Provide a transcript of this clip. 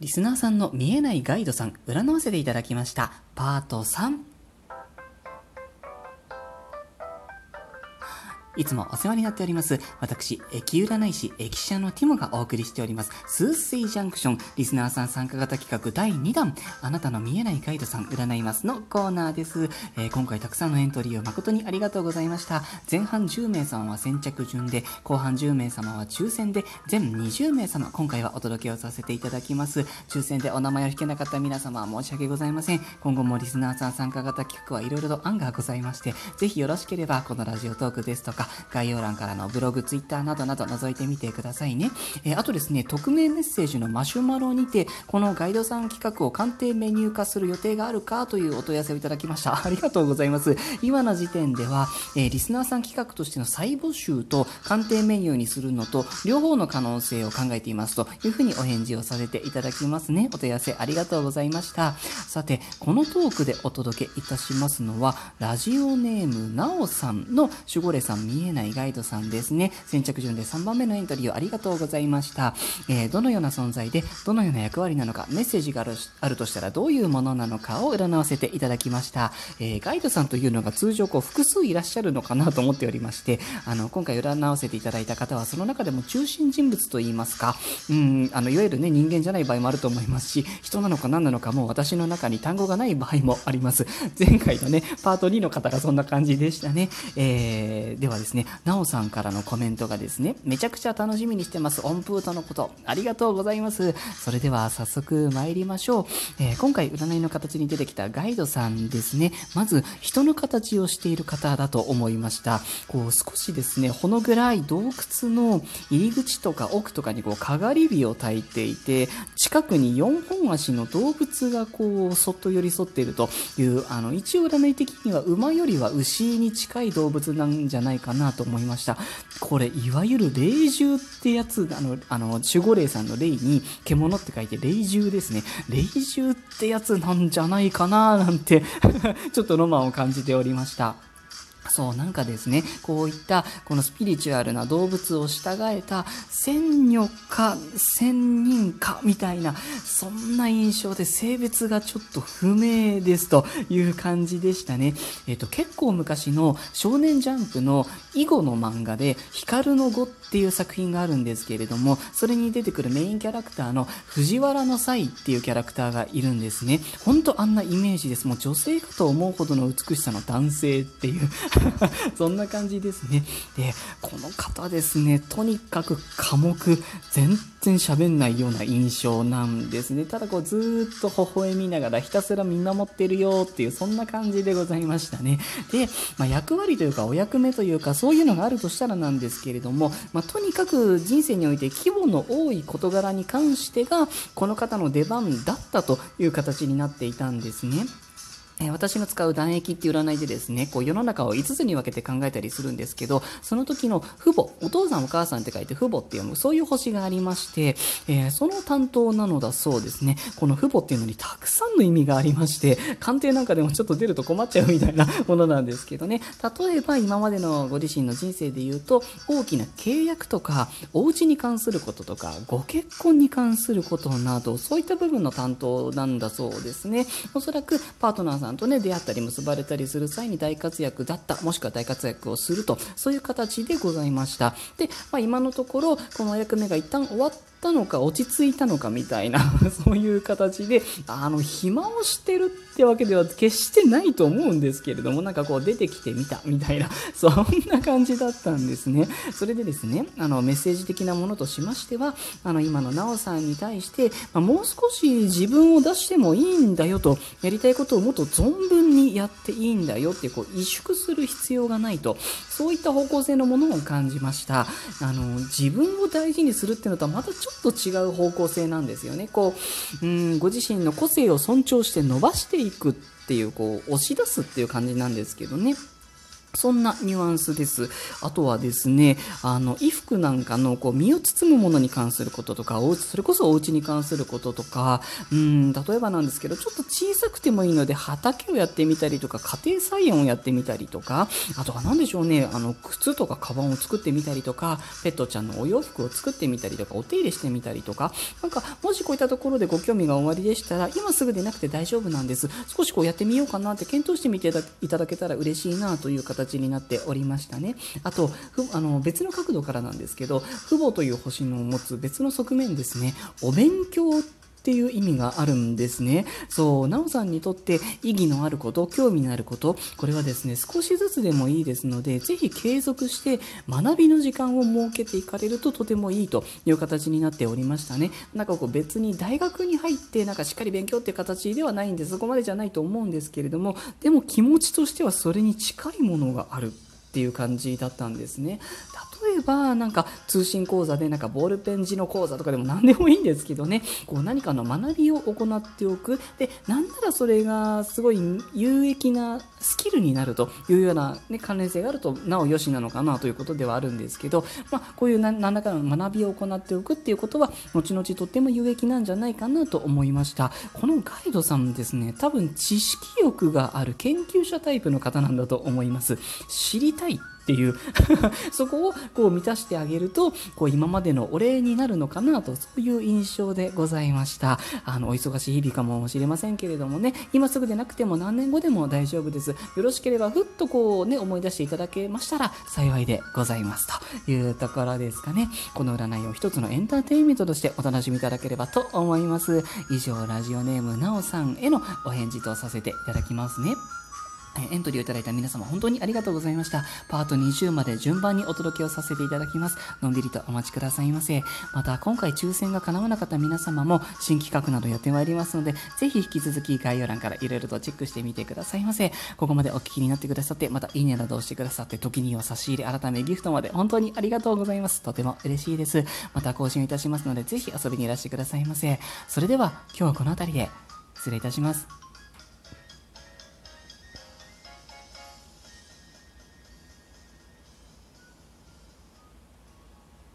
リスナーさんの見えないガイドさん、占わせていただきました。パート3。いつもお世話になっております。私、駅占い師、駅舎のティモがお送りしております。スースイジャンクション、リスナーさん参加型企画第2弾、あなたの見えないガイドさん、占いますのコーナーです。えー今回たくさんのエントリーを誠にありがとうございました。前半10名様は先着順で、後半10名様は抽選で、全20名様、今回はお届けをさせていただきます。抽選でお名前を引けなかった皆様は申し訳ございません。今後もリスナーさん参加型企画はいろいろと案がございまして、ぜひよろしければ、このラジオトークですとか、概要欄からのブログ、ツイッターなどなど覗いてみてくださいね。えーあとですね、匿名メッセージのマシュマロにて、このガイドさん企画を鑑定メニュー化する予定があるかというお問い合わせをいただきました。ありがとうございます。今の時点では、えーリスナーさん企画としての再募集と鑑定メニューにするのと、両方の可能性を考えていますというふうにお返事をさせていただきますね。お問い合わせありがとうございました。さて、このトークでお届けいたしますのは、ラジオネームなおさんの守護霊さん見えないガイドさんですね。先着順で3番目のエントリーをありがとうございました。えーどのような存在で、どのような役割なのか、メッセージがあるとしたらどういうものなのかを占わせていただきました。えーガイドさんというのが通常こう複数いらっしゃるのかなと思っておりまして、あの、今回占わせていただいた方は、その中でも中心人物といいますか、うん、あの、いわゆるね、人間じゃない場合もあると思いますし、人なのか何なのかもう私の中に単語がない場合もあります。前回のね、パート2の方がそんな感じでしたね。えーではですね、なおさんからのコメントがですね、めちゃくちゃ楽しみにしてます。音符とのこと。ありがとうございます。それでは早速参りましょう。えー今回占いの形に出てきたガイドさんですね。まず、人の形をしている方だと思いました。こう、少しですね、ほの暗い洞窟の入り口とか奥とかにこう、かがり火を焚いていて、近くに4本足の動物がこう、そっと寄り添っているという、あの、一応占い的には馬よりは牛に近い動物なんじゃないかかなと思いました。これ、いわゆる霊獣ってやつ、あの、あの、守護霊さんの霊に獣って書いて霊獣ですね。霊獣ってやつなんじゃないかななんて、ちょっとロマンを感じておりました。そう、なんかですね、こういった、このスピリチュアルな動物を従えた、仙女か、仙人か、みたいな、そんな印象で性別がちょっと不明ですという感じでしたね。えっ、と、結構昔の少年ジャンプの囲碁の漫画で、光の碁っていう作品があるんですけれども、それに出てくるメインキャラクターの藤原の際っていうキャラクターがいるんですね。ほんとあんなイメージです。もう女性かと思うほどの美しさの男性っていう そんな感じですね。で、この方ですね、とにかく寡黙、全然喋んないような印象なんですね。ただこうずーっと微笑みながらひたすら見守ってるよっていう、そんな感じでございましたね。で、まあ、役割というかお役目というかそういうのがあるとしたらなんですけれども、まあ、とにかく人生において規模の多い事柄に関してが、この方の出番だったという形になっていたんですね。私の使う断液っていう占いでですね、こう世の中を5つに分けて考えたりするんですけど、その時の父母、お父さんお母さんって書いて父母って読む、そういう星がありまして、えーその担当なのだそうですね。この父母っていうのにたくさんの意味がありまして、鑑定なんかでもちょっと出ると困っちゃうみたいな ものなんですけどね。例えば今までのご自身の人生で言うと、大きな契約とか、お家に関することとか、ご結婚に関することなど、そういった部分の担当なんだそうですね。おそらくパートナーさんんとね、出会ったり結ばれたりする際に大活躍だった、もしくは大活躍をすると、そういう形でございました。で、まあ、今のところ、この役目が一旦終わったのか、落ち着いたのかみたいな、そういう形で、あの、暇をしてるってわけでは決してないと思うんですけれども、なんかこう出てきてみたみたいな、そんな感じだったんですね。それでですね、あの、メッセージ的なものとしましては、あの、今のなおさんに対して、まあ、もう少し自分を出してもいいんだよと、やりたいことをもっと存分にやっていいんだよって、こう、萎縮する必要がないと、そういった方向性のものを感じました。あの、自分を大事にするっていうのとはまたちょっと違う方向性なんですよね。こう、うん、ご自身の個性を尊重して伸ばしていくっていう、こう、押し出すっていう感じなんですけどね。そんなニュアンスです。あとはですね、あの、衣服なんかのこう身を包むものに関することとか、おそれこそお家に関することとか、うん、例えばなんですけど、ちょっと小さくてもいいので、畑をやってみたりとか、家庭菜園をやってみたりとか、あとは何でしょうね、あの、靴とかカバンを作ってみたりとか、ペットちゃんのお洋服を作ってみたりとか、お手入れしてみたりとか、なんか、もしこういったところでご興味がおありでしたら、今すぐでなくて大丈夫なんです。少しこうやってみようかなって検討してみていただけたら嬉しいなという形形になっておりましたね。あと、ふあの別の角度からなんですけど、父母という星の持つ別の側面ですね、お勉強ってていう意味があるんですね。そう、なおさんにとって意義のあること、興味のあること、これはですね、少しずつでもいいですので、ぜひ継続して学びの時間を設けていかれるととてもいいという形になっておりましたね。なんかこう別に大学に入ってなんかしっかり勉強っていう形ではないんで、そこまでじゃないと思うんですけれども、でも気持ちとしてはそれに近いものがある。っていう感じだったんですね。例えばなんか通信講座でなんかボールペン字の講座とかでも何でもいいんですけどね。こう何かの学びを行っておく。でなんならそれがすごい有益なスキルになるというような、ね、関連性があるとなおよしなのかなということではあるんですけど、まあ、こういう何らかの学びを行っておくっていうことは後々とっても有益なんじゃないかなと思いました。このガイドさんですね多分知識欲がある研究者タイプの方なんだと思います。知りたいっていう。そこをこう満たしてあげるとこう今までのお礼になるのかなとそういう印象でございました。あのお忙しい日々かもしれませんけれどもね。今すぐでなくても何年後でも大丈夫です。よろしければふっとこうね思い出していただけましたら幸いでございます。というところですかね。この占いを一つのエンターテインメントとしてお楽しみいただければと思います。以上ラジオネームなおさんへのお返事とさせていただきますね。エントリーをいただいた皆様本当にありがとうございました。パート20まで順番にお届けをさせていただきます。のんびりとお待ちくださいませ。また今回抽選が叶わなかった皆様も新企画などやってまいりますので、ぜひ引き続き概要欄からいろいろとチェックしてみてくださいませ。ここまでお聞きになってくださって、またいいねなどをしてくださって、時には差し入れ改めギフトまで本当にありがとうございます。とても嬉しいです。また更新いたしますので、ぜひ遊びにいらしてくださいませ。それでは今日はこの辺りで失礼いたします。